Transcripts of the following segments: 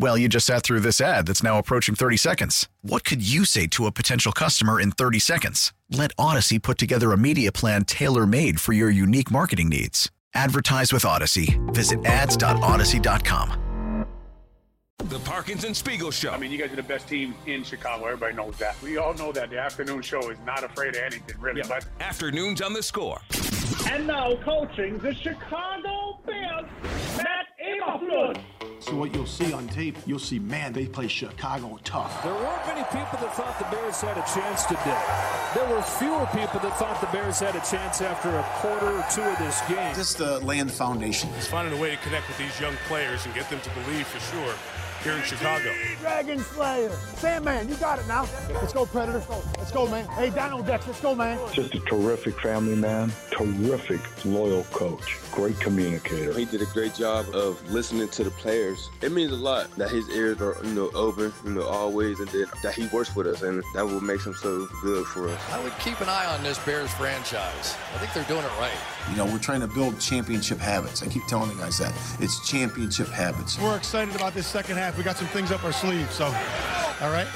Well, you just sat through this ad that's now approaching 30 seconds. What could you say to a potential customer in 30 seconds? Let Audacy put together a media plan tailor made for your unique marketing needs. Advertise with Audacy. Visit ads.audacy.com. The Parkins and Spiegel Show. I mean, you guys are the best team in Chicago. Everybody knows that. We all know that the afternoon show is not afraid of anything, really. But Afternoons on the score. And now coaching the Chicago Bears, Matt Eberflus. So what you'll see on tape, you'll see, man, they play Chicago tough. There weren't many people that thought the Bears had a chance today. There were fewer people that thought the Bears had a chance after a quarter or two of this game. Just uh, to lay in the foundation. He's finding a way to connect with these young players and get them to believe for sure here in Chicago. Dragon Slayer. Sandman, you got it now. Let's go, Predators. Let's go, man. Hey, Dino Dex, let's go, man. Just a terrific family man, terrific loyal coach, great communicator. He did a great job of listening to the players. It means a lot that his ears are, you know, open, you know, always, and then that he works with us, and that what makes him so good for us. I would keep an eye on this Bears franchise. I think they're doing it right. You know, we're trying to build championship habits. I keep telling the guys that. It's championship habits. We're excited about this second half. We got some things up our sleeve, so all right.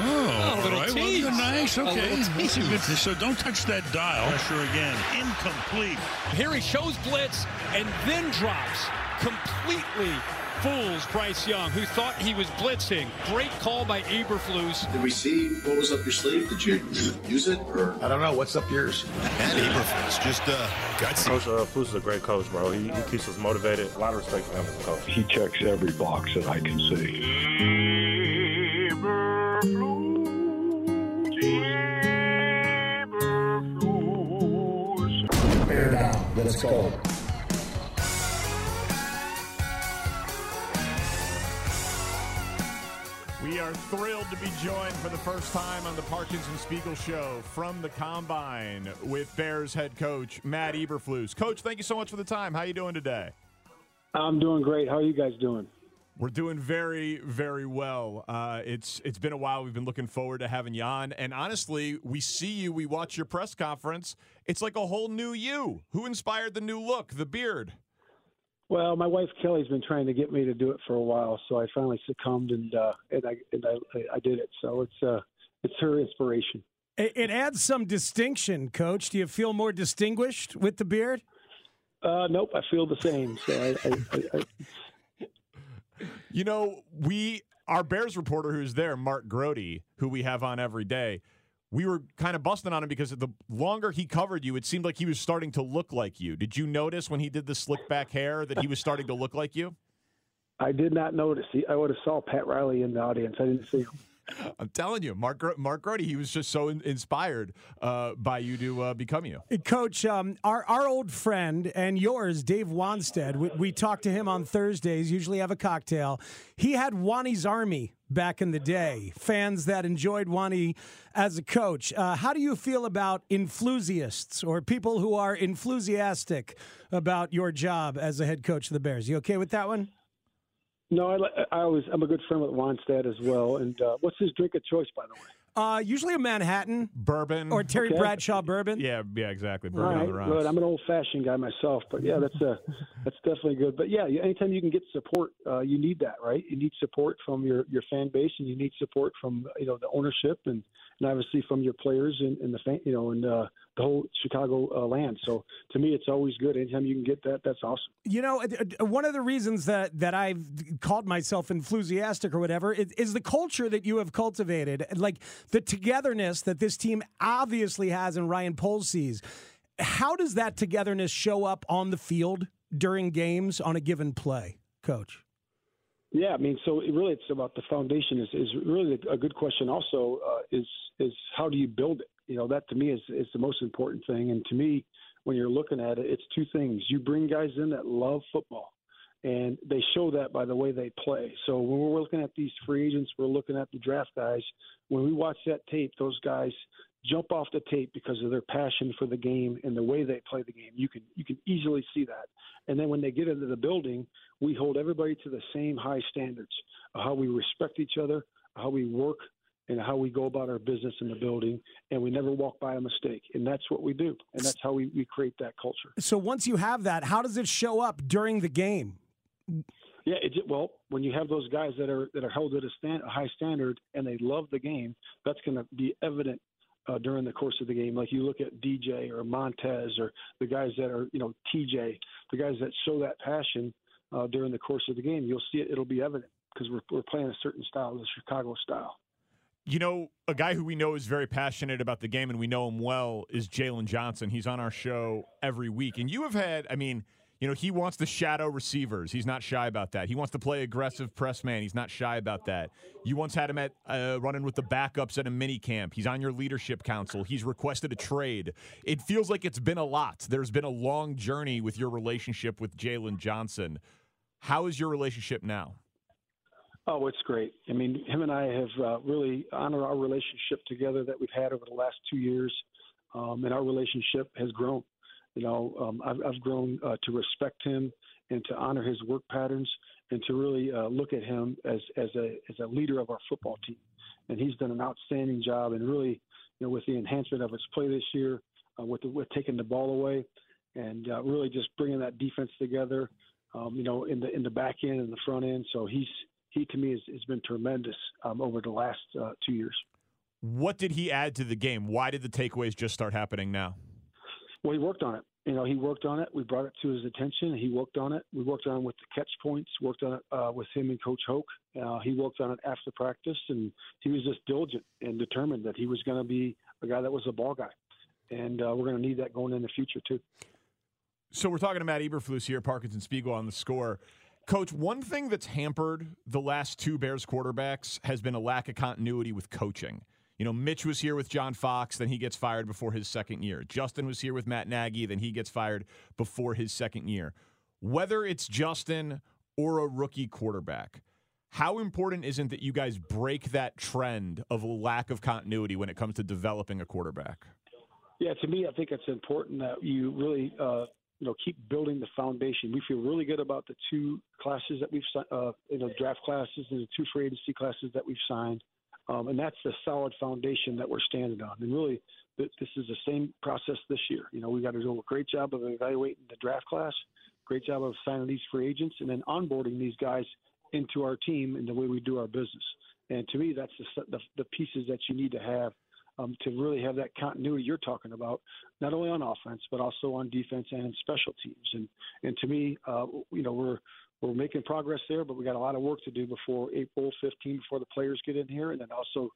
Oh, a little all right. tease. Well, nice. A Okay. little a tease. good- So don't touch that dial. Pressure again. Incomplete. Here he shows blitz and then drops. Completely fools Bryce Young, who thought he was blitzing. Great call by Eberflus. Did we see what was up your sleeve? Did you use it or? I don't know. What's up yours? And Eberflus just uh, gutsy. Coach uh, Flus is a great coach, bro. He, he keeps us motivated. A lot of respect for him as a coach. He checks every box that I can see. Bear down. Let's go. Are thrilled to be joined for the first time on the Parkins and Spiegel Show from the Combine with Bears head coach Matt Eberflus. Coach, thank you so much for the time. How are you doing today? I'm doing great. How are you guys doing? We're doing very, very well. Uh, it's it's been a while. We've been looking forward to having you on, and honestly, we see you. We watch your press conference. It's like a whole new you. Who inspired the new look, the beard? Well, my wife Kelly's been trying to get me to do it for a while, so I finally succumbed and uh, and I and I, I did it. So it's uh it's her inspiration. It, it adds some distinction, Coach. Do you feel more distinguished with the beard? Uh, nope, I feel the same. So I, I, I, I You know, we our Bears reporter who's there, Mark Grote, who we have on every day. We were kind of busting on him because the longer he covered you, it seemed like he was starting to look like you. Did you notice when he did the slick back hair that he was starting to look like you? I did not notice. I would have saw Pat Riley in the audience. I didn't see him. I'm telling you, Mark Mark Grote, he was just so in- inspired uh, by you to uh, become you. Coach, um, our our old friend and yours, Dave Wannstedt. We, we talk to him on Thursdays. Usually have a cocktail. He had Wanny's Army back in the day. Fans that enjoyed Wanny as a coach. Uh, how do you feel about influsiasts or people who are enthusiastic about your job as a head coach of the Bears? You okay with that one? No, I, I always I'm a good friend with Wannstedt as well. And uh, what's his drink of choice, by the way? Uh, usually a Manhattan bourbon or Terry Okay. Bradshaw bourbon. Yeah, yeah, exactly. All Bourbon on right, the rocks. good. I'm an old-fashioned guy myself, but yeah, that's uh that's definitely good. But yeah, anytime you can get support, uh, you need that, right? You need support from your your fan base, and you need support from you know the ownership, and and obviously from your players and, and the fan, you know, and uh, the whole Chicago uh, land. So to me, it's always good. Anytime you can get that, that's awesome. You know, one of the reasons that that I've called myself enthusiastic or whatever is, is the culture that you have cultivated, like the togetherness that this team obviously has, and Ryan Poles sees. How does that togetherness show up on the field during games on a given play, Coach? Yeah, I mean, so it really, it's about the foundation. is is really a good question. Also, uh, is is how do you build it? You know, that to me is is the most important thing. And to me, when you're looking at it, it's two things. You bring guys in that love football, and they show that by the way they play. So when we're looking at these free agents, we're looking at the draft guys. When we watch that tape, those guys jump off the tape because of their passion for the game and the way they play the game. You can you can easily see that. And then when they get into the building, we hold everybody to the same high standards how we respect each other, how we work, and how we go about our business in the building. And we never walk by a mistake. And that's what we do. And that's how we, we create that culture. So once you have that, how does it show up during the game? Yeah, it, well, when you have those guys that are that are held at a, stand, a high standard and they love the game, that's going to be evident uh, during the course of the game. Like you look at DJ or Montez or the guys that are, you know, TJ, the guys that show that passion uh, during the course of the game, you'll see it. It'll be evident because we're, we're playing a certain style, the Chicago style. You know, a guy who we know is very passionate about the game and we know him well is Jaylon Johnson. He's on our show every week. And you have had, I mean, you know, he wants to shadow receivers. He's not shy about that. He wants to play aggressive press man. He's not shy about that. You once had him at uh, running with the backups at a mini camp. He's on your leadership council. He's requested a trade. It feels like it's been a lot. There's been a long journey with your relationship with Jaylon Johnson. How is your relationship now? Oh, it's great. I mean, him and I have uh, really honored our relationship together that we've had over the last two years, um, and our relationship has grown. You know, um, I've, I've grown uh, to respect him and to honor his work patterns, and to really uh, look at him as as a as a leader of our football team. And he's done an outstanding job, and really, you know, with the enhancement of his play this year, uh, with the, with taking the ball away, and uh, really just bringing that defense together. Um, you know, in the in the back end and the front end. So he's he to me has, has been tremendous um, over the last uh, two years. What did he add to the game? Why did the takeaways just start happening now? Well, he worked on it. You know, he worked on it. We brought it to his attention. He worked on it. We worked on it with the catch points. Worked on it uh, with him and Coach Hoke. Uh, he worked on it after practice, and he was just diligent and determined that he was going to be a guy that was a ball guy, and uh, we're going to need that going in the future too. So we're talking to Matt Eberflus here, Parkins and Spiegel on the score. Coach, one thing that's hampered the last two Bears quarterbacks has been a lack of continuity with coaching. You know, Mitch was here with John Fox, then he gets fired before his second year. Justin was here with Matt Nagy, then he gets fired before his second year. Whether it's Justin or a rookie quarterback, how important isn't that you guys break that trend of lack of continuity when it comes to developing a quarterback? Yeah, to me, I think it's important that you really, uh, you know, keep building the foundation. We feel really good about the two classes that we've, uh, you know, draft classes and the two free agency classes that we've signed, um, and that's the solid foundation that we're standing on. And really, th- this is the same process this year. You know, we got to do a great job of evaluating the draft class, great job of signing these free agents, and then onboarding these guys into our team and the way we do our business. And to me, that's the, the, the pieces that you need to have um, to really have that continuity you're talking about, not only on offense but also on defense and special teams. And and to me, uh, you know, we're we're making progress there, but we got a lot of work to do before April 15, before the players get in here, and then also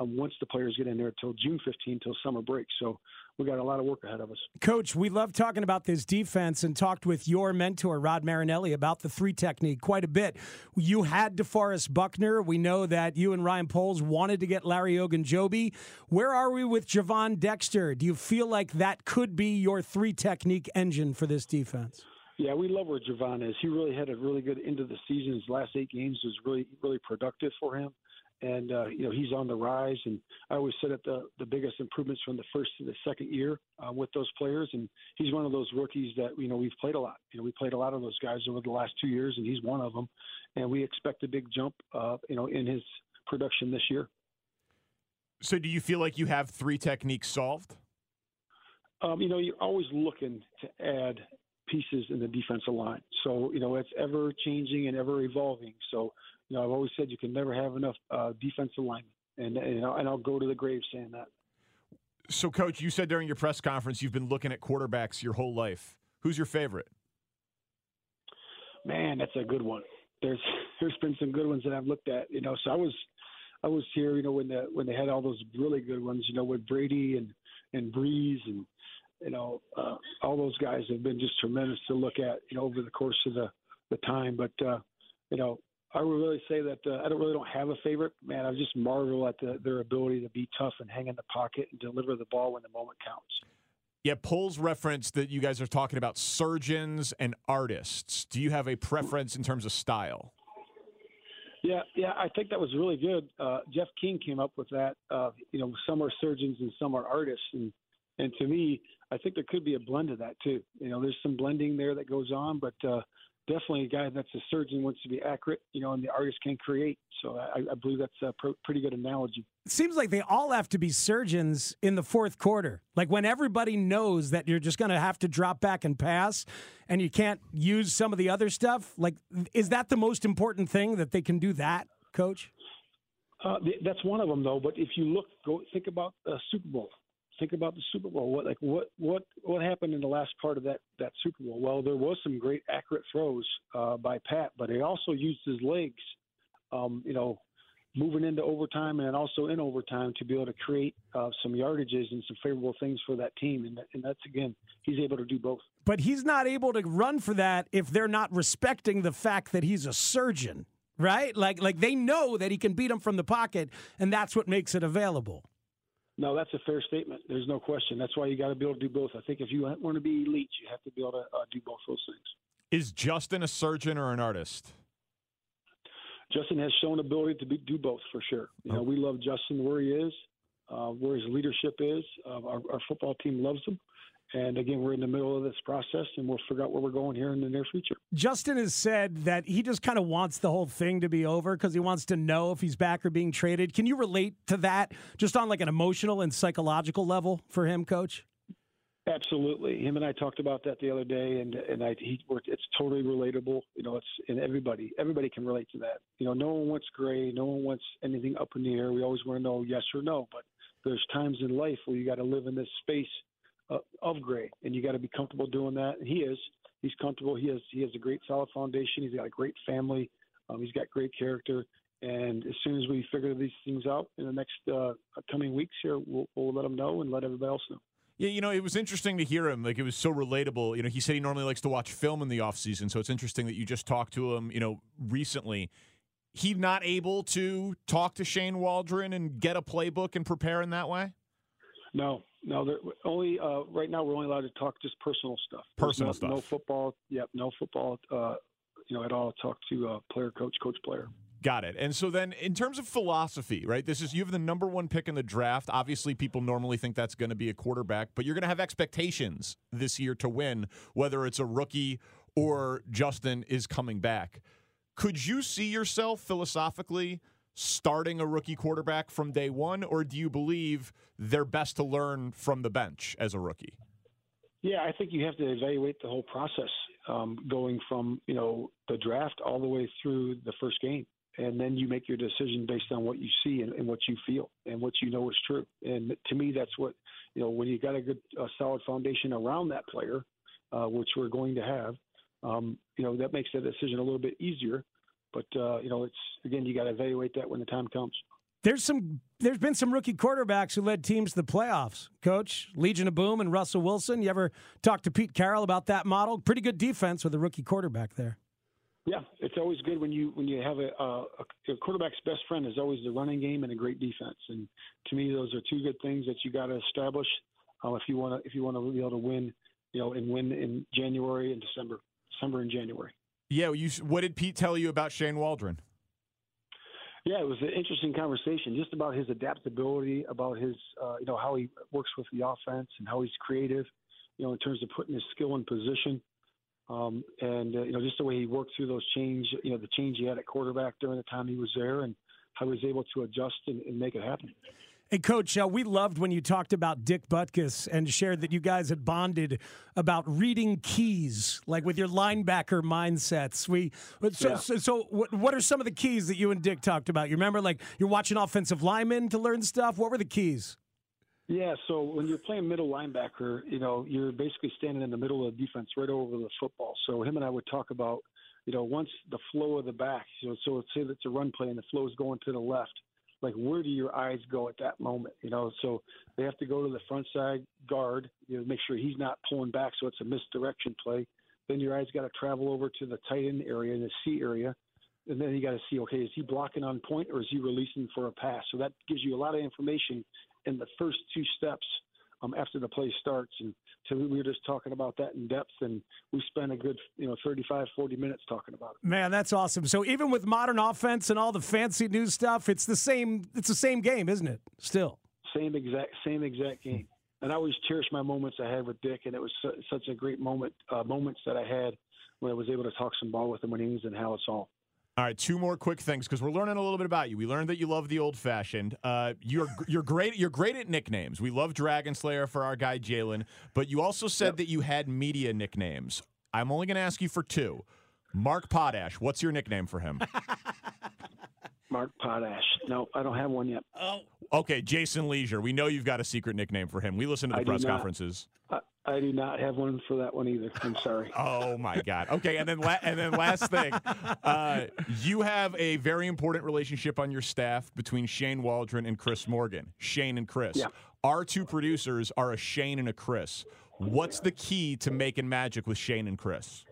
um, once the players get in there until June 15, till summer break. So we got a lot of work ahead of us. Coach, we love talking about this defense and talked with your mentor, Rod Marinelli, about the three technique quite a bit. You had DeForest Buckner. We know that you and Ryan Poles wanted to get Larry Ogunjobi. Where are we with Gervon Dexter? Do you feel like that could be your three technique engine for this defense? Yeah, we love where Gervon is. He really had a really good end of the season. His last eight games was really, really productive for him. And, uh, you know, he's on the rise. And I always said that the, the biggest improvements from the first to the second year uh, with those players. And he's one of those rookies that, you know, we've played a lot. You know, we played a lot of those guys over the last two years, and he's one of them. And we expect a big jump, uh, you know, in his production this year. So, do you feel like you have three techniques solved? Um, you know, you're always looking to add pieces in the defensive line. So, you know, it's ever changing and ever evolving. So, you know, I've always said you can never have enough uh, defensive linemen, and and I'll, and I'll go to the grave saying that. So, coach, you said during your press conference you've been looking at quarterbacks your whole life. Who's your favorite? Man, that's a good one. There's there's been some good ones that I've looked at. You know, so I was I was here. You know, when the when they had all those really good ones. You know, with Brady and and Brees and you know uh, all those guys have been just tremendous to look at. You know, over the course of the the time. But uh, you know, I would really say that uh, I don't really don't have a favorite. Man, I just marvel at the, their ability to be tough and hang in the pocket and deliver the ball when the moment counts. Yeah, Poles reference that you guys are talking about surgeons and artists. Do you have a preference in terms of style? Yeah, yeah, I think that was really good. Uh, Jeff King came up with that. Uh, you know, some are surgeons and some are artists, and and to me, I think there could be a blend of that too. You know, there's some blending there that goes on, but uh, definitely a guy that's a surgeon wants to be accurate, you know, and the artist can create. So I, I believe that's a pr- pretty good analogy. It seems like they all have to be surgeons in the fourth quarter. Like when everybody knows that you're just going to have to drop back and pass and you can't use some of the other stuff. Like, is that the most important thing that they can do that, coach? Uh, that's one of them, though. But if you look, go think about uh, Super Bowl think about the Super Bowl. What like what what what happened in the last part of that that Super Bowl? Well, there was some great accurate throws uh, by Pat, but he also used his legs, um, you know, moving into overtime and also in overtime to be able to create uh, some yardages and some favorable things for that team. And, and that's again, he's able to do both. But he's not able to run for that if they're not respecting the fact that he's a surgeon. Right? Like like they know that he can beat them from the pocket and that's what makes it available. No, that's a fair statement. There's no question. That's why you got to be able to do both. I think if you want to be elite, you have to be able to uh, do both those things. Is Justin a surgeon or an artist? Justin has shown ability to be, do both for sure. You know, we love Justin where he is, uh, where his leadership is. Uh, our, our football team loves him. And again, we're in the middle of this process, and we'll figure out where we're going here in the near future. Justin has said that he just kind of wants the whole thing to be over because he wants to know if he's back or being traded. Can you relate to that, just on like an emotional and psychological level for him, Coach? Absolutely. Him and I talked about that the other day, and and I he worked. It's totally relatable. You know, it's and everybody everybody can relate to that. You know, no one wants gray. No one wants anything up in the air. We always want to know yes or no. But there's times in life where you got to live in this space uh, of Gray, and you got to be comfortable doing that. And he is. He's comfortable. He has he has a great solid foundation. He's got a great family. Um, he's got great character. And as soon as we figure these things out in the next uh, coming weeks here, we'll, we'll let him know and let everybody else know. Yeah, you know, it was interesting to hear him. Like, it was so relatable. You know, he said he normally likes to watch film in the off season, so it's interesting that you just talked to him, you know, recently. He not able to talk to Shane Waldron and get a playbook and prepare in that way? No, no, only uh, right now we're only allowed to talk just personal stuff. Personal no, stuff. No football. Yep, no football. Uh, you know, at all. Talk to uh, player, coach, coach, player. Got it. And so then, in terms of philosophy, right? This is you have the number one pick in the draft. Obviously, people normally think that's going to be a quarterback, but you're going to have expectations this year to win, whether it's a rookie or Justin is coming back. Could you see yourself philosophically? Starting a rookie quarterback from day one, or do you believe they're best to learn from the bench as a rookie? Yeah, I think you have to evaluate the whole process, um, going from you know the draft all the way through the first game, and then you make your decision based on what you see and, and what you feel and what you know is true. And to me, that's what you know when you got a good, uh, solid foundation around that player, uh, which we're going to have. Um, you know that makes that decision a little bit easier but uh, you know, it's again, you got to evaluate that when the time comes. There's some. There's been some rookie quarterbacks who led teams to the playoffs. Coach Legion of Boom and Russell Wilson. You ever talk to Pete Carroll about that model? Pretty good defense with a rookie quarterback there. Yeah, it's always good when you when you have a, a, a quarterback's best friend is always the running game and a great defense. And to me, those are two good things that you got to establish uh, if you want to if you want to be able to win, you know, and win in January and December, December and January. Yeah, you. What did Pete tell you about Shane Waldron? Yeah, it was an interesting conversation, just about his adaptability, about his, uh, you know, how he works with the offense and how he's creative, you know, in terms of putting his skill in position, um, and uh, you know, just the way he worked through those change, you know, the change he had at quarterback during the time he was there, and how he was able to adjust and, and make it happen. Hey, Coach, uh, we loved when you talked about Dick Butkus and shared that you guys had bonded about reading keys, like with your linebacker mindsets. We so Yeah. so, so what, what are some of the keys that you and Dick talked about? You remember, like you're watching offensive linemen to learn stuff. What were the keys? Yeah, so when you're playing middle linebacker, you know, you're basically standing in the middle of the defense right over the football. So him and I would talk about, you know, once the flow of the back, you know, so let's say that's a run play and the flow is going to the left, like where do your eyes go at that moment? You know, so they have to go to the front side guard, you know, make sure he's not pulling back so it's a misdirection play. Then your eyes got to travel over to the tight end area, the C area, and then you got to see, okay, is he blocking on point or is he releasing for a pass? So that gives you a lot of information in the first two steps um, after the play starts. And so we were just talking about that in depth, and we spent a good, you know, 35, 40 minutes talking about it. Man, that's awesome. So even with modern offense and all the fancy new stuff, it's the same. It's the same game, isn't it? Still. Same exact, same exact game. And I always cherish my moments I had with Dick, and it was su- such a great moment, uh, moments that I had when I was able to talk some ball with him when he was in Halas Hall. All right, two more quick things because we're learning a little bit about you. We learned that you love the old fashioned. Uh, you're you're great. You're great at nicknames. We love Dragon Slayer for our guy Jaylon, but you also said that you had media nicknames. I'm only going to ask you for two. Mark Potash. What's your nickname for him? Mark Potash. No, I don't have one yet. Oh. Okay, Jason Lieser. We know you've got a secret nickname for him. We listen to the I press conferences. I, I do not have one for that one either. I'm sorry. Oh my God. Okay, and then la- and then last thing, uh, you have a very important relationship on your staff between Shane Waldron and Chris Morgan. Shane and Chris. Yeah. Our two producers are a Shane and a Chris. What's the key to making magic with Shane and Chris?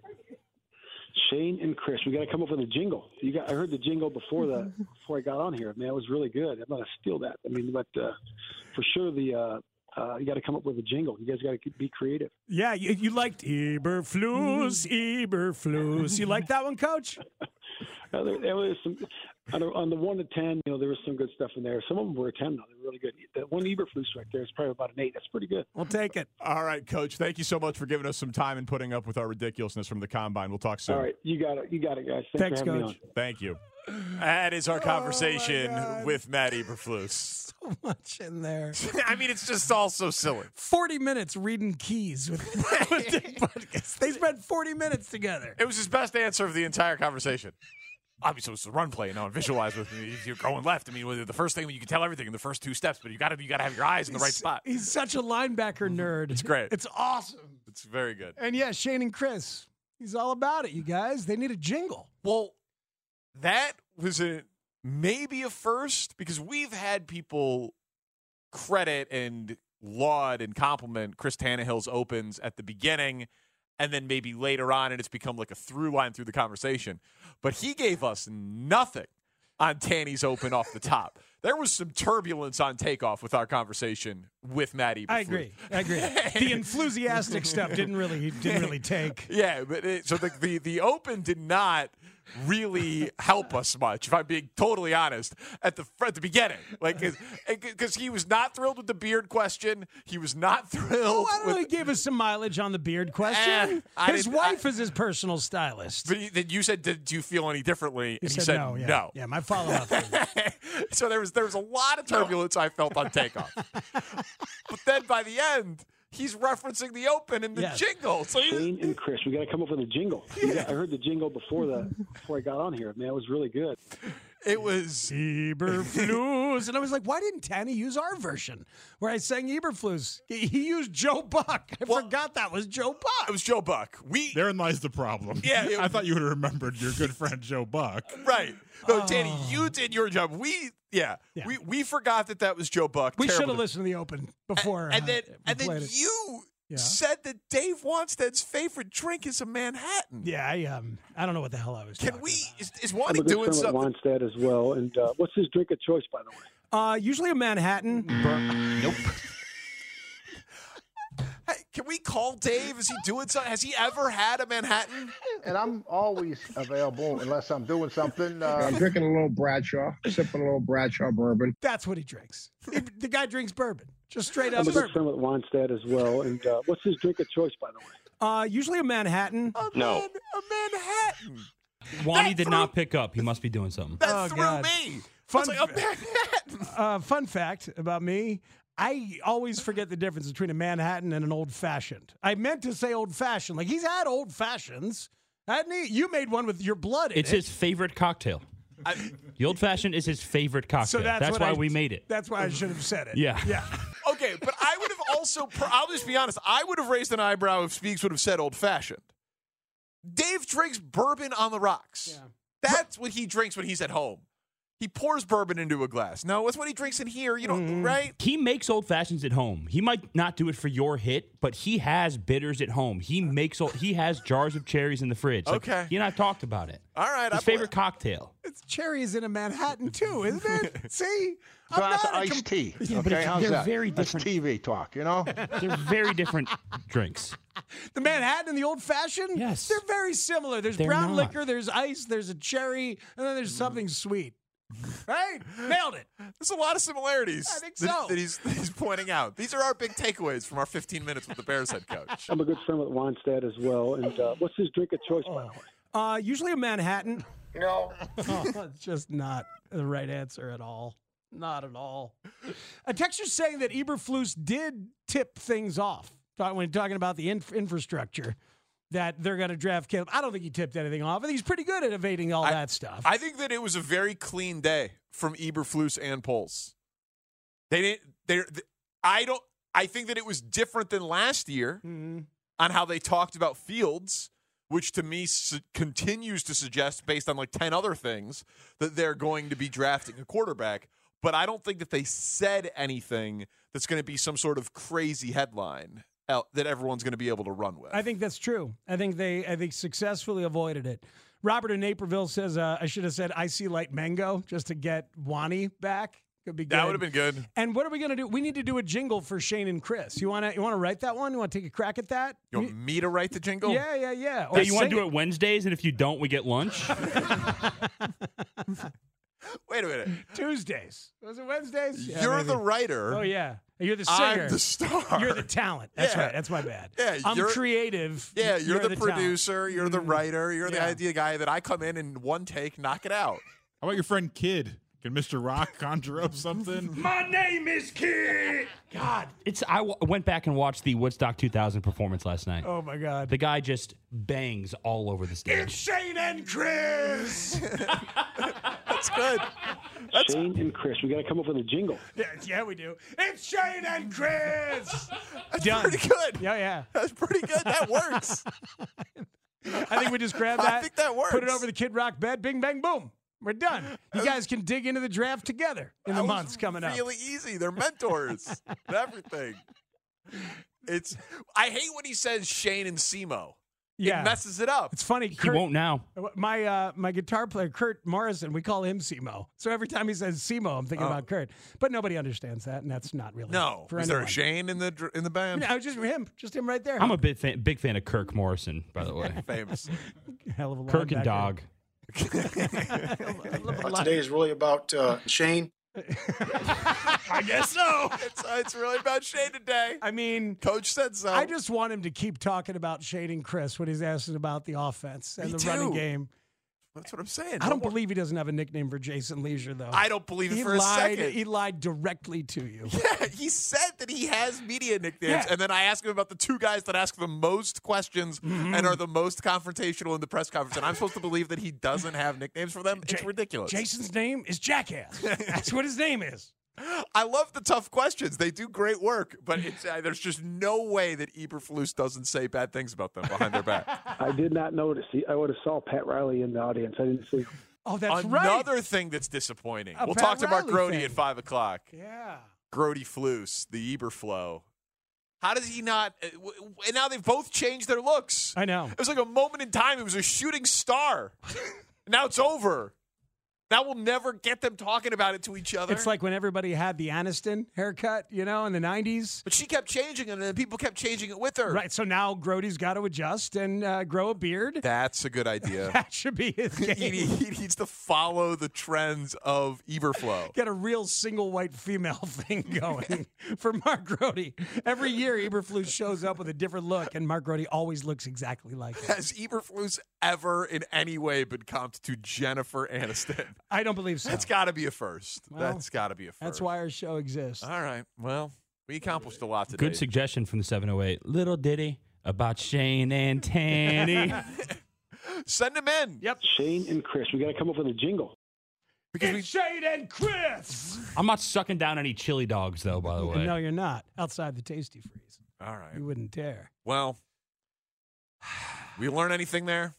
Shane and Chris, we got to come up with a jingle. You got, I heard the jingle before the before I got on here. Man, it was really good. I'm gonna steal that. I mean, but uh, for sure, the uh, uh, you got to come up with a jingle. You guys got to be creative. Yeah, you, you liked Eberflus, Eberflus. You like that one, Coach? Uh, there, there was some on the, on the one to ten. You know, there was some good stuff in there. Some of them were a ten. though. They were really good. The one Eberflus right there is probably about an eight. That's pretty good. We'll take it. All right, Coach. Thank you so much for giving us some time and putting up with our ridiculousness from the combine. We'll talk soon. All right, you got it. You got it, guys. Thanks, Thanks, Coach. Thank you. That is our conversation with Matt Eberflus. So much in there. I mean, it's just all so silly. 40 minutes reading keys with, with Dick Butkus. They spent 40 minutes together. It was his best answer of the entire conversation. Obviously, it's a run play. Now, and visualize with me if you're going left. I mean, the first thing you can tell everything in the first two steps, but you got to you got to have your eyes in the right spot. He's such a linebacker mm-hmm. nerd. It's great. It's awesome. It's very good. And yeah, Shane and Chris. He's all about it, you guys. They need a jingle. Well, that was a maybe a first because we've had people credit and laud and compliment Chris Tannehill's opens at the beginning and then maybe later on and it's become like a through line through the conversation. But he gave us nothing on Tanny's open off the top. There was some turbulence on takeoff with our conversation with Matt Eberflus. I agree. I agree. the enthusiastic stuff didn't really didn't really take. Yeah, but it, so the, the the open did not really help us much, if I'm being totally honest, at the at the beginning, like because he was not thrilled with the beard question. He was not thrilled. Oh, I don't with, know. He gave us some mileage on the beard question. Eh, I his wife is his personal stylist. But he- then you said, "Did you feel any differently?" He and he said, said, no. Yeah. no. Yeah, my follow up. so there was there was a lot of turbulence I felt on takeoff. but then by the end, he's referencing the open and the Yes. jingle. So he- Shane and Chris, we got to come up with a jingle. You got- I heard the jingle before the before I got on here. Man, it was really good. It was Eberflus, and I was like, why didn't Tanny use our version where I sang Eberflus? He he used Joe Buck. I forgot that was Joe Buck. It was Joe Buck. We Therein lies the problem. Yeah, it- I thought you would have remembered your good friend Joe Buck. Right. No, Danny, you did your job. We, yeah, we we forgot that that was Joe Buck. We should have listened to the open before. And uh, then we and then it. you Yeah. said that Dave Wannstedt's favorite drink is a Manhattan. Yeah, I um, I don't know what the hell I was. Can we? Is, is I'm Wanny doing friend with something? Wannstedt as well. And uh, what's his drink of choice, by the way? Uh, usually a Manhattan. Nope. Hey, can we call Dave? Is he doing something? Has he ever had a Manhattan? And I'm always available unless I'm doing something. Uh, I'm drinking a little Bradshaw, sipping a little Bradshaw bourbon. That's what he drinks. The guy drinks bourbon, just straight up I'm a good bourbon. friend with Wannstedt as well. And uh, what's his drink of choice, by the way? Uh, usually a Manhattan. No. A Manhattan. Wanny did not pick up. He must be doing something. That Oh, threw God. me. Fun, like, a uh, fun fact about me. I always forget the difference between a Manhattan and an old fashioned. I meant to say old fashioned. Like he's had old fashions, hadn't he? You made one with your blood in It's it. his favorite cocktail. the old fashioned is his favorite cocktail. So that's, what why I- we made it. That's why I should have said it. Yeah. Yeah. Okay, but I would have also, I'll just be honest, I would have raised an eyebrow if Speaks would have said old fashioned. Dave drinks bourbon on the rocks. That's what he drinks when he's at home. He pours bourbon into a glass. No, it's what he drinks in here. You don't, mm-hmm. right? He makes old fashions at home. He might not do it for your hit, but he has bitters at home. He uh. makes old, he has jars of cherries in the fridge. Like, Okay. he and I talked about it. All right. His favorite cocktail. It's cherries in a Manhattan too, isn't it? See, I'm Glass not of iced com- tea. Yeah, but okay, it's- how's they're that? very That's different. TV talk, you know. They're very different drinks. The Manhattan and the old fashioned? Yes. They're very similar. There's They're brown not. liquor, there's ice, there's a cherry, and then there's something sweet. Right? Nailed it. There's a lot of similarities I think that, so. that he's, that he's pointing out. These are our big takeaways from our 15 minutes with the Bears head coach. I'm a good friend with Wannstedt as well. And uh, what's his drink of choice, by the way? Uh, usually a Manhattan. No. it's just not the right answer at all. Not at all. A texture's saying that Eberflus did tip things off when talking about the inf- infrastructure that they're going to draft Caleb. I don't think he tipped anything off. I think he's pretty good at evading all that stuff. I think that it was a very clean day from Eberflus and Poles. They didn't. They. I don't. I think that it was different than last year Mm-hmm. on how they talked about Fields, which to me su- continues to suggest, based on like ten other things, that they're going to be drafting a quarterback. But I don't think that they said anything that's going to be some sort of crazy headline out, that everyone's going to be able to run with. I think that's true. I think they, I think successfully avoided it. Robert in Naperville says uh, I should have said I see light mango just to get Wanny back. Could be good. That would have been good. And what are we going to do? We need to do a jingle for Shane and Chris. You want to you want to write that one? You want to take a crack at that? You want me to write the jingle? Yeah, yeah, yeah. Yeah, you want to do it Wednesdays, and if you don't, we get lunch. Wait a minute. Tuesdays. Was it Wednesdays? Yeah, You're maybe. the writer. Oh yeah, you're the singer. I'm the star. You're the talent. That's Yeah. right. That's my bad. Yeah, I'm you're- creative. Yeah, you're, the, talent. producer. You're the mm. writer. You're the idea guy that I come in and one take, knock it out. How about your friend Kid? Can Mr. Rock conjure up something? My name is Kid. God, it's. I w- went back and watched the Woodstock 2000 performance last night. Oh my God. The guy just bangs all over the stage. It's Shane and Chris. That's good. Shane and Chris. We got to come up with a jingle. Yeah, yeah, we do. It's Shane and Chris. That's Done. pretty good. Yeah, yeah. That's pretty good. That works. I think we just grab that. I think that works. Put it over the Kid Rock bed. Bing, bang, boom. We're done. You guys can dig into the draft together in the months coming up. Really easy. They're mentors and everything. It's. I hate when he says Shane and Simo. Yeah. It messes it up. It's funny. He Kurt, won't now. My uh, my guitar player Kurt Morrison, we call him Simo. So every time he says Simo, I'm thinking Oh. about Kurt. But nobody understands that, and that's not really No. For Is there a. Shane in the in the band? No, just him, just him right there. I'm a big fan, big fan of Kirk Morrison, by the way. Famous. hell of a Kirk and linebacker. Dog. Today is really about uh, Shane. I guess so. It's, uh, it's really about Shane today. I mean, Coach said so. I just want him to keep talking about Shane and Chris when he's asking about the offense and Me the running game. That's what I'm saying. I No don't more- believe he doesn't have a nickname for Jason Lieser, though. I don't believe it he for a lied, second. He lied directly to you. Yeah, he said that he has media nicknames, Yeah. and then I asked him about the two guys that ask the most questions Mm-hmm. and are the most confrontational in the press conference. And I'm supposed to believe that he doesn't have nicknames for them. It's Ja- ridiculous. Jason's name is Jackass. That's what his name is. I love the tough questions. They do great work, but it's, uh, there's just no way that Eberflus doesn't say bad things about them behind their back. I did not notice. I would have saw Pat Riley in the audience. I didn't see. Him. Oh, that's right. Another thing that's disappointing. A we'll Pat talk to Mark Grote thing. at five o'clock. Yeah. Grote Flus, the Eberflow. How does he not? uh, w- w- And now they've both changed their looks. I know. It was like a moment in time. It was a shooting star. now it's over. That will never get them talking about it to each other. It's like when everybody had the Aniston haircut, you know, in the 90s. but she kept changing it, and then people kept changing it with her. Right. So now Grote's got to adjust and uh, grow a beard. That's a good idea. That should be his he, game. he needs to follow the trends of Eberflow. Get a real single white female thing going for Mark Grote. Every year, Eberflus shows up with a different look, and Mark Grote always looks exactly like it. Has Eberflus ever in any way been comped to Jennifer Aniston? I don't believe so. That's got to be a first. Well, That's got to be a first. That's why our show exists. All right. Well, we accomplished a lot today. Good suggestion from the 708. Little ditty about Shane and Tanny. Send them in. Yep. Shane and Chris, we got to come up with a jingle. Because we Shane and Chris. I'm not sucking down any chili dogs, though, by the way. No, you're not. Outside the Tastee-Freez. All right. You wouldn't dare. Well, we learn anything there?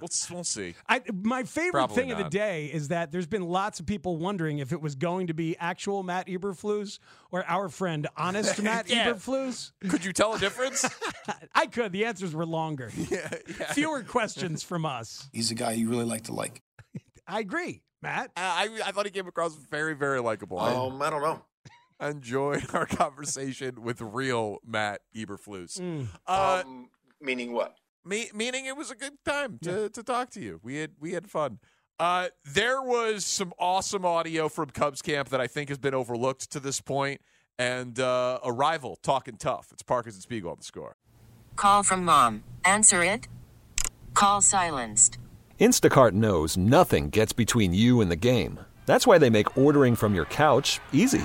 We'll, we'll see. I, my favorite Probably thing of the day is that there's been lots of people wondering if it was going to be actual Matt Eberflus or our friend honest Matt Yeah. Eberflus. Could you tell a difference? I could. The answers were longer. Yeah. Fewer questions from us. He's a guy you really like to like. I agree, Matt. I, I thought he came across very, very likable. Um, I don't know. I enjoyed our conversation with real Matt Eberflus. Mm. Uh, um, meaning what? Me, meaning it was a good time to, to talk to you. We had we had fun. Uh, there was some awesome audio from Cubs camp that I think has been overlooked to this point, and uh, a rival talking tough. It's Parkins and Spiegel on the score. Call from mom. Answer it. Call silenced. Instacart knows nothing gets between you and the game. That's why they make ordering from your couch easy.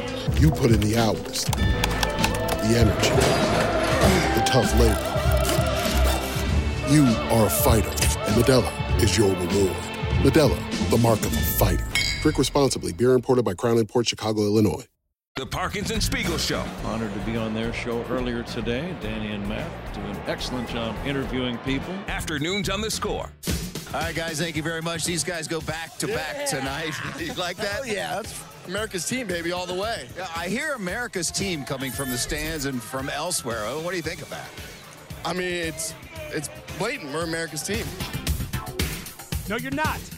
You put in the hours, the energy, the tough labor. You are a fighter, and Modelo is your reward. Modelo, the mark of a fighter. Drink responsibly. Beer imported by Crown Port Chicago, Illinois. The Parkins and Spiegel Show. Honored to be on their show earlier today. Danny and Matt do an excellent job interviewing people. Afternoons on the score. All right, guys, thank you very much. These guys go back to back tonight. you like that? Hell yeah, that's America's team, baby, all the way. Yeah, I hear America's team coming from the stands and from elsewhere. What do you think of that? I mean, it's it's blatant. We're America's team. No, you're not.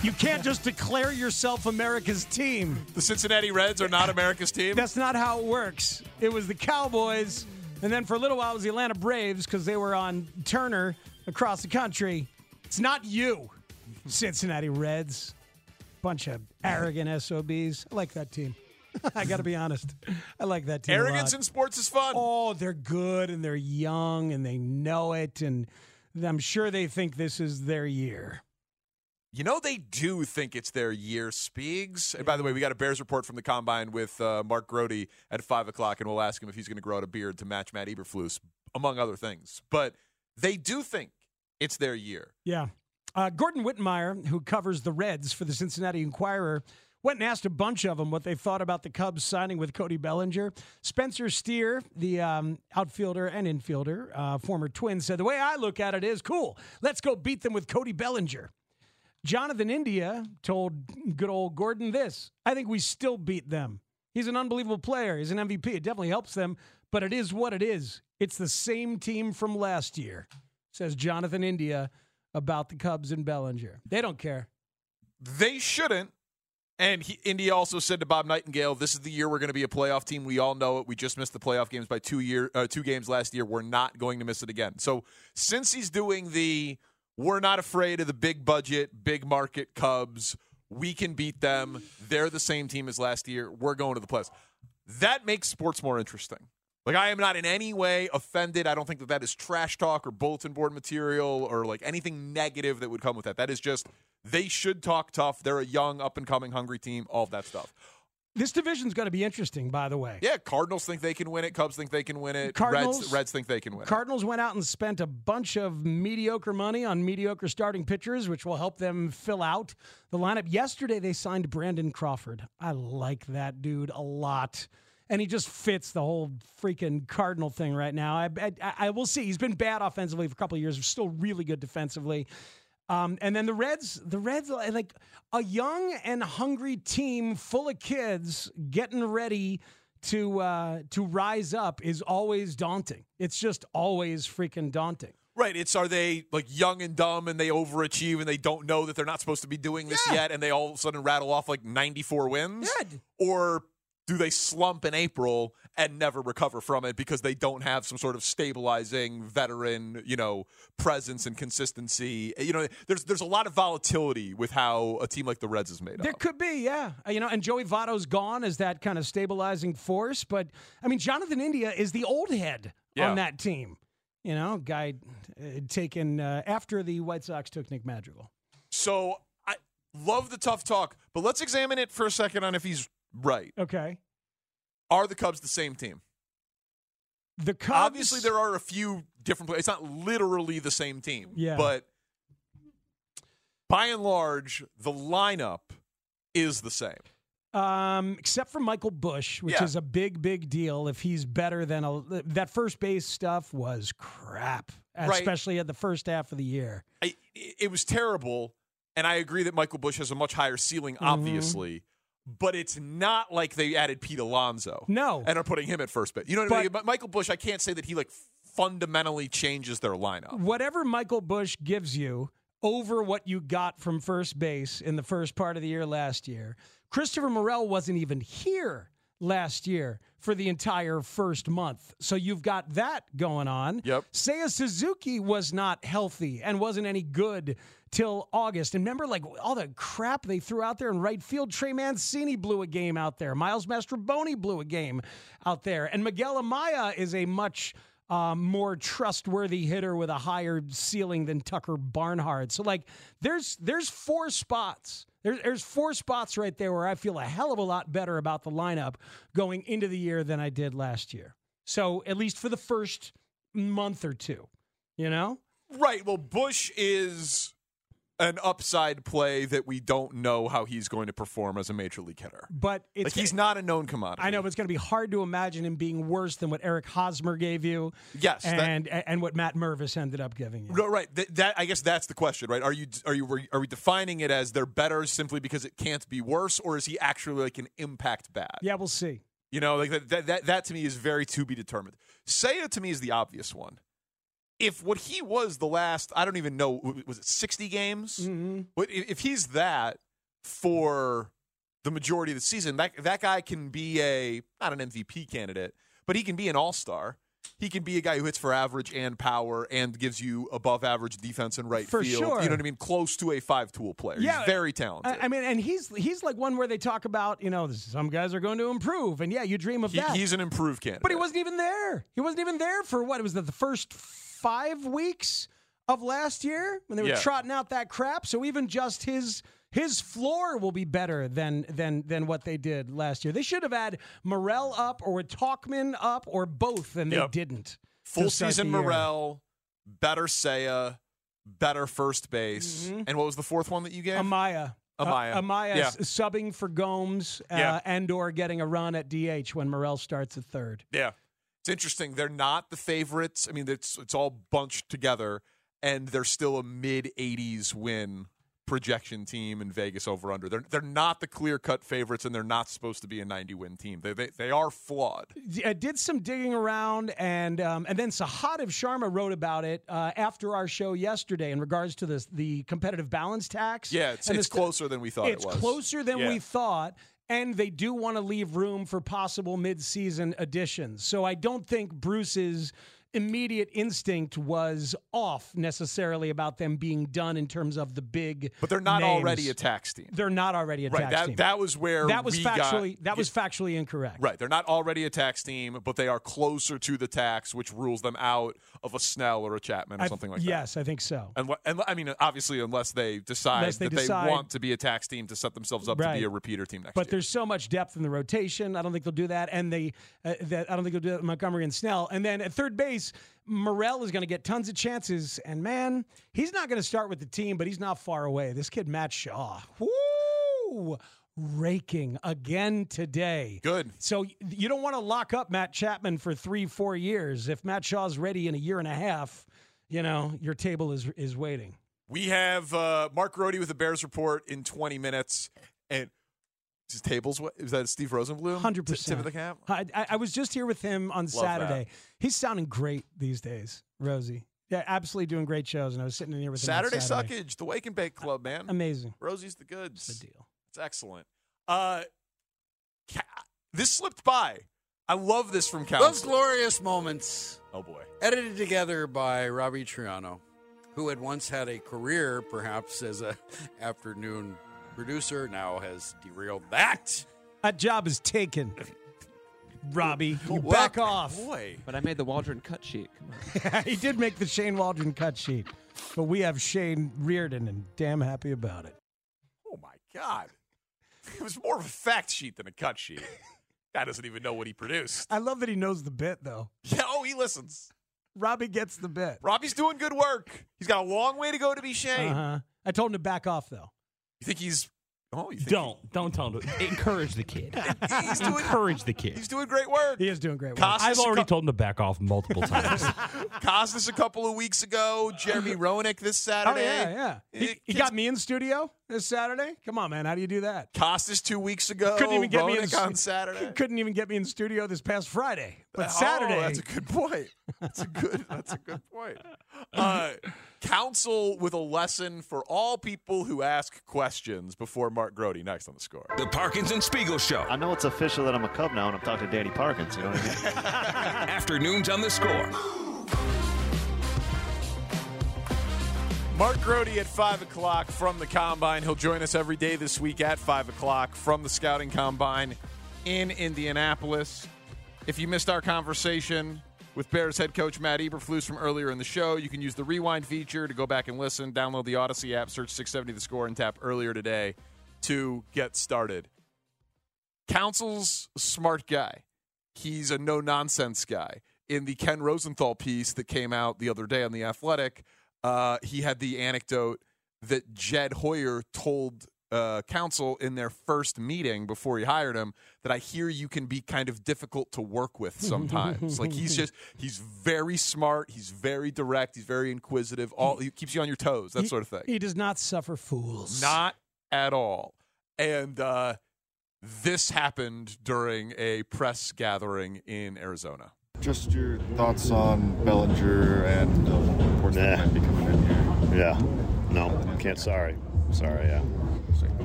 You can't just declare yourself America's team. The Cincinnati Reds are not America's team. That's not how it works. It was the Cowboys, and then for a little while it was the Atlanta Braves because they were on Turner across the country. It's not you, Cincinnati Reds. Bunch of arrogant SOBs. I like that team. I got to be honest. I like that team. a Arrogance in sports is fun. Oh, they're good and they're young and they know it, and I'm sure they think this is their year. You know they do think it's their year, Spiegs. And by the way, we got a Bears report from the combine with uh, Mark Grote at five o'clock, and we'll ask him if he's going to grow out a beard to match Matt Eberflus, among other things. But they do think it's their year. Yeah. Uh, Gordon Wittenmyer, who covers the Reds for the Cincinnati Enquirer, went and asked a bunch of them what they thought about the Cubs signing with Cody Bellinger. Spencer Steer, the um, outfielder and infielder, uh, former twin, said, The way I look at it is cool. Let's go beat them with Cody Bellinger. Jonathan India told good old Gordon this I think we still beat them. He's an unbelievable player. He's an MVP. It definitely helps them, but it is what it is. It's the same team from last year, says Jonathan India about the Cubs and Bellinger. They don't care. They shouldn't. And he, India also said to Bob Nightingale, "This is the year we're going to be a playoff team. We all know it. We just missed the playoff games by two year, uh, two games last year. We're not going to miss it again." So since he's doing the, we're not afraid of the big budget, big market Cubs. We can beat them. They're the same team as last year. We're going to the playoffs. That makes sports more interesting. Like I am not in any way offended. I don't think that that is trash talk or bulletin board material or like anything negative that would come with that. That is just they should talk tough. They're a young, up and coming, hungry team. All of that stuff. This division's going to be interesting, by the way. Yeah, Cardinals think they can win it. Cubs think they can win it. Cardinals- Reds, Reds think they can win it. Cardinals went out and spent a bunch of mediocre money on mediocre starting pitchers, which will help them fill out the lineup. Yesterday, they signed Brandon Crawford. I like that dude a lot. And he just fits the whole freaking Cardinal thing right now. I, I, I will see. He's been bad offensively for a couple of years. Still really good defensively. Um, and then the Reds, the Reds, like a young and hungry team full of kids getting ready to uh, to rise up is always daunting. It's just always freaking daunting. Right. It's are they like young and dumb and they overachieve and they don't know that they're not supposed to be doing this Yeah. yet and they all of a sudden rattle off like 94 wins? Yeah. Or do they slump in April and never recover from it because they don't have some sort of stabilizing veteran, you know, presence and consistency? You know, there's there's a lot of volatility with how a team like the Reds is made up. There up. could be, yeah. You know, and Joey Votto's gone as that kind of stabilizing force. But I mean, Jonathan India is the old head Yeah. on that team. You know, guy uh, taken uh, after the White Sox took Nick Madrigal. So I love the tough talk, but let's examine it for a second on if he's right. Okay. Are the Cubs the same team? The Cubs. Obviously, there are a few different players. It's not literally the same team. Yeah. But by and large, the lineup is the same. Um, except for Michael Busch, which Yeah. is a big, big deal. If he's better than a that first base stuff was crap, Right. especially at the first half of the year. I, it was terrible, and I agree that Michael Busch has a much higher ceiling, Mm-hmm. But it's not like they added Pete Alonso. No. And are putting him at first base. You know what I mean? But Michael Busch, I can't say that he like fundamentally changes their lineup. Whatever Michael Busch gives you over what you got from first base in the first part of the year last year, Christopher Morel wasn't even here last year for the entire first month. So you've got that going on. Yep. Seiya Suzuki was not healthy and wasn't any good till August. And remember, like all the crap they threw out there in right field. Trey Mancini blew a game out there. Miles Mastrobuoni blew a game out there. And Miguel Amaya is a much um, more trustworthy hitter with a higher ceiling than Tucker Barnhart. So like, there's there's four spots. There's, there's four spots right there where I feel a hell of a lot better about the lineup going into the year than I did last year. So at least for the first month or two, you know. Right. Well, Busch is an upside play that we don't know how he's going to perform as a major league hitter. But it's like he's not a known commodity. I know, but it's going to be hard to imagine him being worse than what Eric Hosmer gave you. Yes, that- and and what Matt Mervis ended up giving you. No, right. Th- that I guess that's the question, right? Are you are you are we defining it as they're better simply because it can't be worse, or is he actually like an impact bad? Yeah, we'll see. You know, like that that that, that to me is very to be determined. Seiya to me is the obvious one. If what he was the last, I don't even know, was it sixty games? Mm-hmm. If if he's that for the majority of the season? That that guy can be a not an MVP candidate, but he can be an all star. He can be a guy who hits for average and power and gives you above average defense and right For field. sure. You know what I mean? Close to a five tool player. Yeah, he's very talented. I, I mean, and he's he's like one where they talk about you know some guys are going to improve, and yeah, you dream of He- that. he's an improved candidate. But he wasn't even there. He wasn't even there for what? It was the, the first five weeks of last year when they were Yeah. trotting out that crap. So even just his his floor will be better than than than what they did last year. They should have had Morel up or Tauchman up or both, and Yep. they didn't. Full season. Morel, better Seiya, better first base. Mhm. And what was the fourth one that you gave? Amaya. Amaya. Uh, Amaya Yeah. subbing for Gomes uh, Yeah. and or getting a run at DH when Morel starts at third. Yeah. It's interesting. They're not the favorites. I mean, it's it's all bunched together, and they're still a mid 80s win projection team in Vegas over under. They're they're not the clear cut favorites, and they're not supposed to be a 90 win team. They they, they are flawed. I did some digging around, and um, and then Sahadev Sharma wrote about it uh, after our show yesterday in regards to this the competitive balance tax. Yeah, it's, it's closer than we thought It's it was. closer than Yeah. we thought. And they do want to leave room for possible midseason additions. So I don't think Bruce's immediate instinct was off necessarily about them being done in terms of the big. But they're not names. already a tax team. They're not already a Right, tax that- team. that was where that was we got- factually that was factually incorrect. Right. They're not already a tax team, but they are closer to the tax, which rules them out of a Snell or a Chapman or I- something like that. yes, I think so. And, and I mean, obviously, unless they decide Unless they that decide- they want to be a tax team to set themselves up to be a repeater team next But year. But there's so much depth in the rotation. I don't think they'll do that, and they uh, that I don't think they'll do that Montgomery and Snell. And then at third base, Morel is going to get tons of chances. And man, he's not going to start with the team, but he's not far away. This kid, Matt Shaw, woo, raking again today. Good. So you don't want to lock up Matt Chapman for three, four years. If Matt Shaw's ready in a year and a half, you know your table is is waiting. We have uh, Mark Grote with the Bears report in 20 minutes. And tables, what is that Steve Rosenbloom? Hundred T- Tip of percent. the cap? I, I, I was just here with him on Saturday. that. He's sounding great these days, Rosie. Yeah, absolutely doing great shows. And I was sitting in here with him on Saturday, Saturday. Suckage, the Wake and Bake Club, man. Amazing. Rosie's the goods. It's a deal. It's excellent. Uh, this slipped by. I love this from Cal. Those glorious moments. Oh boy. Edited together by Robbie Triano, who had once had a career, perhaps as a afternoon producer, now has derailed that. That job is taken. Robbie, you Well, back off. Boy. But I made the Waldron cut sheet. He did make the Shane Waldron cut sheet, but we have Shane Reardon, and damn happy about it. Oh my God. It was more of a fact sheet than a cut sheet. Guy doesn't even know what he produced. I love that he knows the bit, though. Yeah, oh, he listens. Robbie gets the bit. Robbie's doing good work. He's got a long way to go to be Shane. Uh-huh. I told him to back off, though. You think he's? Oh, you think Don't don't tell him to encourage the kid. he's doing? encourage the kid. He's doing great work. He is doing great work. Costas I've already cou- told him to back off multiple times. Costas a couple of weeks ago. Jeremy Roenick this Oh, Saturday. yeah, yeah. He, he got me in the studio this Saturday. Come on, man. How do you do that? Costas two weeks ago. Couldn't even get me in Roenick on Saturday. Couldn't even get me in the studio this past Friday. But Oh, Saturday, that's a good point. That's a good. That's a good point. Uh, Counsell with a lesson for all people who ask questions before Mark Grote next on the score. The Parkins and Spiegel Show. I know it's official that I'm a Cub now, and I'm talking to Danny Parkins. You know what I mean? Afternoons on the score. Mark Grote at 5 o'clock from the Combine. He'll join us every day this week at 5 o'clock from the Scouting Combine in Indianapolis. If you missed our conversation with Bears head coach Matt Eberflus from earlier in the show, you can use the rewind feature to go back and listen. Download the Audacy app, search 670 The Score, and tap earlier today to get started. Counsell's smart guy. He's a no nonsense guy. In the Ken Rosenthal piece that came out the other day on The Athletic, uh, he had the anecdote that Jed Hoyer told uh, Counsell in their first meeting before he hired him that I hear you can be kind of difficult to work with sometimes. like he's just he's very smart, he's very direct, he's very inquisitive. All he keeps you on your toes, that he- sort of thing. He does not suffer fools. Not at all. And uh, this happened during a press gathering in Arizona. Just your thoughts on Bellinger and uh, reports that might be coming in here. Yeah. No, can't. Sorry. Sorry. Yeah.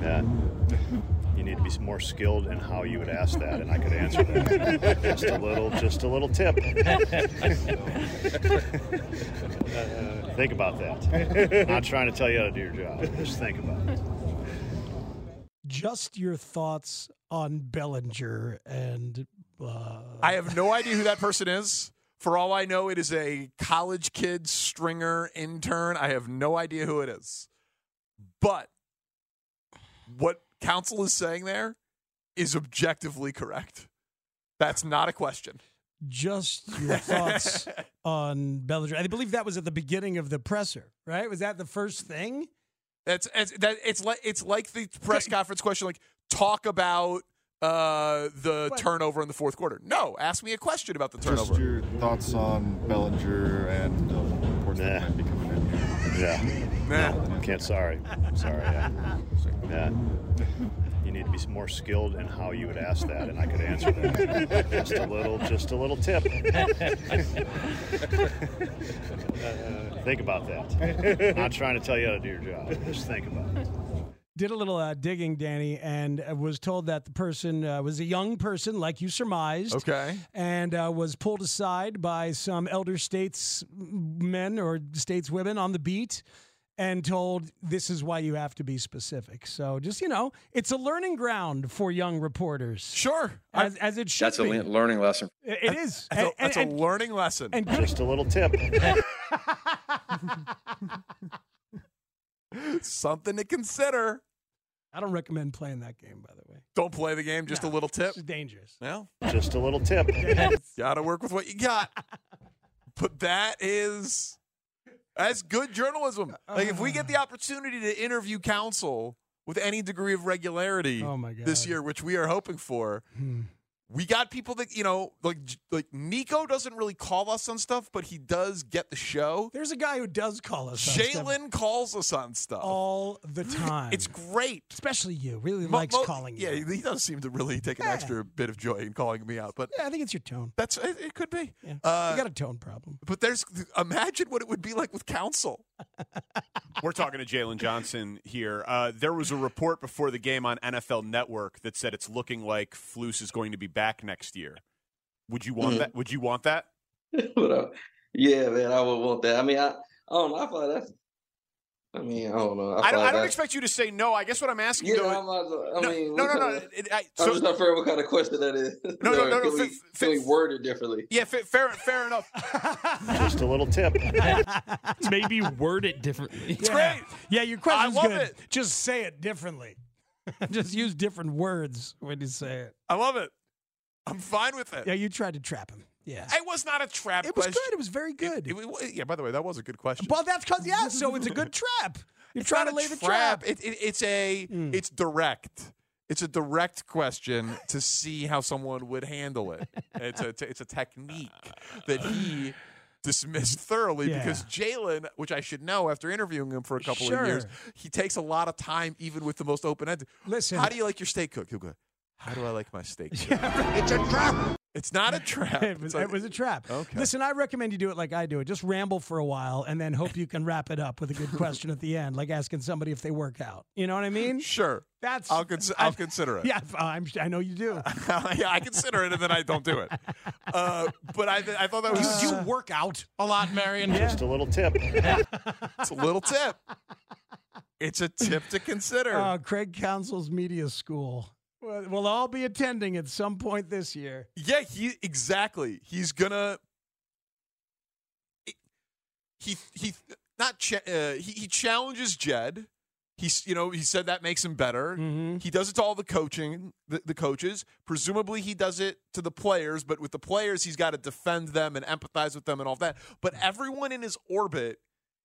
Yeah. You need to be more skilled in how you would ask that, and I could answer that. just a little, just a little tip. think about that. I'm not trying to tell you how to do your job. Just think about it. Just your thoughts on Bellinger and uh, I have no idea who that person is. For all I know, it is a college kid stringer intern. I have no idea who it is. But what Counsell is saying there is objectively correct. That's not a question. just your thoughts on Bellinger. I believe that was at the beginning of the presser, right? Was that the first thing? That's it's, that it's like it's like the press conference question. Like talk about uh, the turnover in the fourth quarter. No, ask me a question about the Just turnover. your thoughts on Bellinger and uh, reports that might be coming in here. Yeah. No, can't. Sorry. Sorry. Yeah. Yeah. You need to be more skilled in how you would ask that, and I could answer that. just a little, just a little tip. think about that. I'm not trying to tell you how to do your job. Just think about it. Did a little uh, digging, Danny, and uh, was told that the person uh, was a young person, like you surmised. Okay. And uh, was pulled aside by some elder statesmen or stateswomen on the beat and told this is why you have to be specific. So just, you know, it's a learning ground for young reporters. Sure. As, as it should That's a be. le- learning lesson. It- it is. That's, a, that's and- a learning lesson. and Just a little tip. Something to consider. I don't recommend playing that game, by the way. Don't play the game. Just a little tip. It's dangerous. No. Just a little tip. Got to work with what you got. But that is that's good journalism. Like if we get the uh-huh. opportunity to interview Counsell with any degree of regularity Oh, my God. this year, which we are hoping for, hmm. We got people that you know, like like Nico doesn't really call us on stuff, but he does get the show. There's a guy who does call us on Jaylon calls us on stuff all the time. It's great. Especially you. Really Mo- likes mo- calling you. Yeah, he does seem to really take an extra bit of joy in calling me out. But Yeah, I think it's your tone. that's it, it could be. Yeah. Uh, you got a tone problem. But there's imagine what it would be like with Counsell. We're talking to Jaylon Johnson here. Uh, there was a report before the game on NFL Network that said it's looking like Flus is going to be back next year. Would you want Mhm. that? Would you want that? Yeah, man, I would want that. I mean, I, I don't know. I feel like that's. I mean, I don't know. I, I don't, I don't that's- expect you to say no. I guess what I'm asking Yeah, though. I'm not, I no, mean, no, no, no. of- It- I- I'm so- just not fair what kind of question that is. No, no, no, no, Can we, fi- can we word it differently? yeah, fa- fair, fair enough. Just a little tip. Maybe word it differently. It's great. Yeah, your question's love good. it. Just say it differently. Just use different words when you say it. I love it. I'm fine with it. Yeah, you tried to trap him. Yeah. It was not a trap It was question. good. It was very good. It- it- yeah, by the way, that was a good question. well, that's because, yeah, so it's a good trap. You're It's trying not to a lay the trap. It, it, it's a hmm. it's direct. It's a direct question to see how someone would handle it. It's a it's a technique that he dismissed thoroughly Yeah. because Jaylon, which I should know after interviewing him for a couple Sure. of years, he takes a lot of time even with the most open ended. Listen. how do you like your steak cooked? He'll go, "How do I like my steak?" cooked?" it's a trap. It's not a trap. It was, like- it was a trap. Okay. Listen, I recommend you do it like I do it. Just ramble for a while and then hope you can wrap it up with a good question at the end, like asking somebody if they work out. You know what I mean? Sure. That's I'll cons- I'll consider it. Yeah, I'm, I know you do. yeah, I consider it, and then I don't do it. Uh, but I, I thought that was do you work out a lot, Marion? Just a little tip. it's a little tip. It's a tip to consider. Uh, Craig Counsell's Media School. We'll we'll all be attending at some point this year. yeah, he exactly. He's gonna. He he not cha- uh, he, he challenges Jed. He's you know he said that makes him better. He does it to all the coaching the, the coaches. Presumably he does it to the players, but with the players he's got to defend them and empathize with them and all that. But everyone in his orbit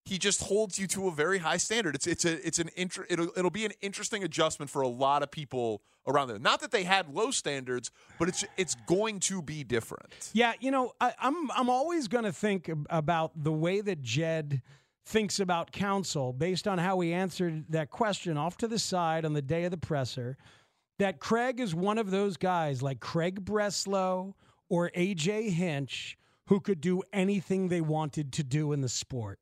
he just holds you to a very high standard. It's it's a it's an inter, it'll it'll be an interesting adjustment for a lot of people around there. Not that they had low standards, but it's it's going to be different. Yeah, you know, I, I'm I'm always going to think about the way that Jed thinks about Counsell based on how he answered that question off to the side on the day of the presser. That Craig is one of those guys like Craig Breslow or AJ Hinch who could do anything they wanted to do in the sport.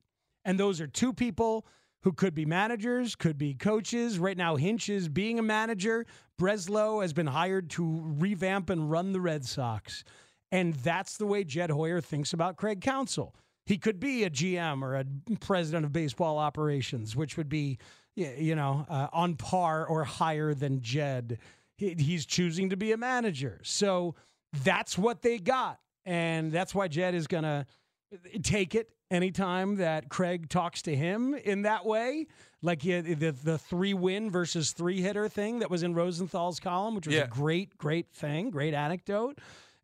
And those are two people who could be managers, could be coaches. Right now, Hinch is being a manager. Breslow has been hired to revamp and run the Red Sox. And that's the way Jed Hoyer thinks about Craig Counsell. He could be a GM or a president of baseball operations, which would be, you know, uh, on par or higher than Jed. He- He's choosing to be a manager. So that's what they got. And that's why Jed is going to take it anytime that Craig talks to him in that way. Like the, the three win versus three hitter thing that was in Rosenthal's column, which was Yeah. a great, great thing, great anecdote.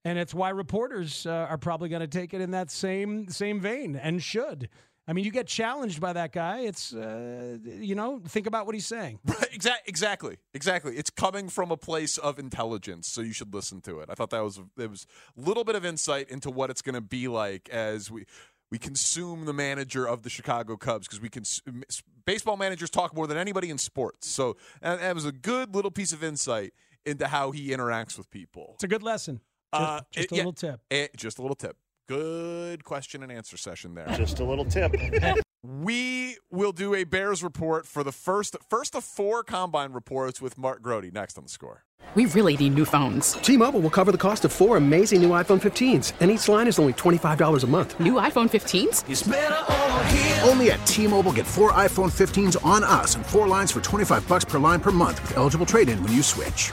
And it's why reporters uh, are probably going to take it in that same same vein and should. I mean, you get challenged by that guy. It's uh, you know, think about what he's saying. Right, Exactly, exactly, exactly. It's coming from a place of intelligence, so you should listen to it. I thought that was it was a little bit of insight into what it's going to be like as we we consume the manager of the Chicago Cubs because we can baseball managers talk more than anybody in sports. So and that was a good little piece of insight into how he interacts with people. It's a good lesson. Just, Uh, just it- a yeah, little tip. eh, just a little tip. Good question and answer session there. Just a little tip. We will do a Bears report for the first first of four combine reports with Mark Grote next on the score. We really need new phones. T-Mobile will cover the cost of four amazing new iPhone 15s, and each line is only $25 a month. New iPhone 15s? Only at T-Mobile get four iPhone 15s on us and four lines for 25 bucks per line per month with eligible trade-in when you switch.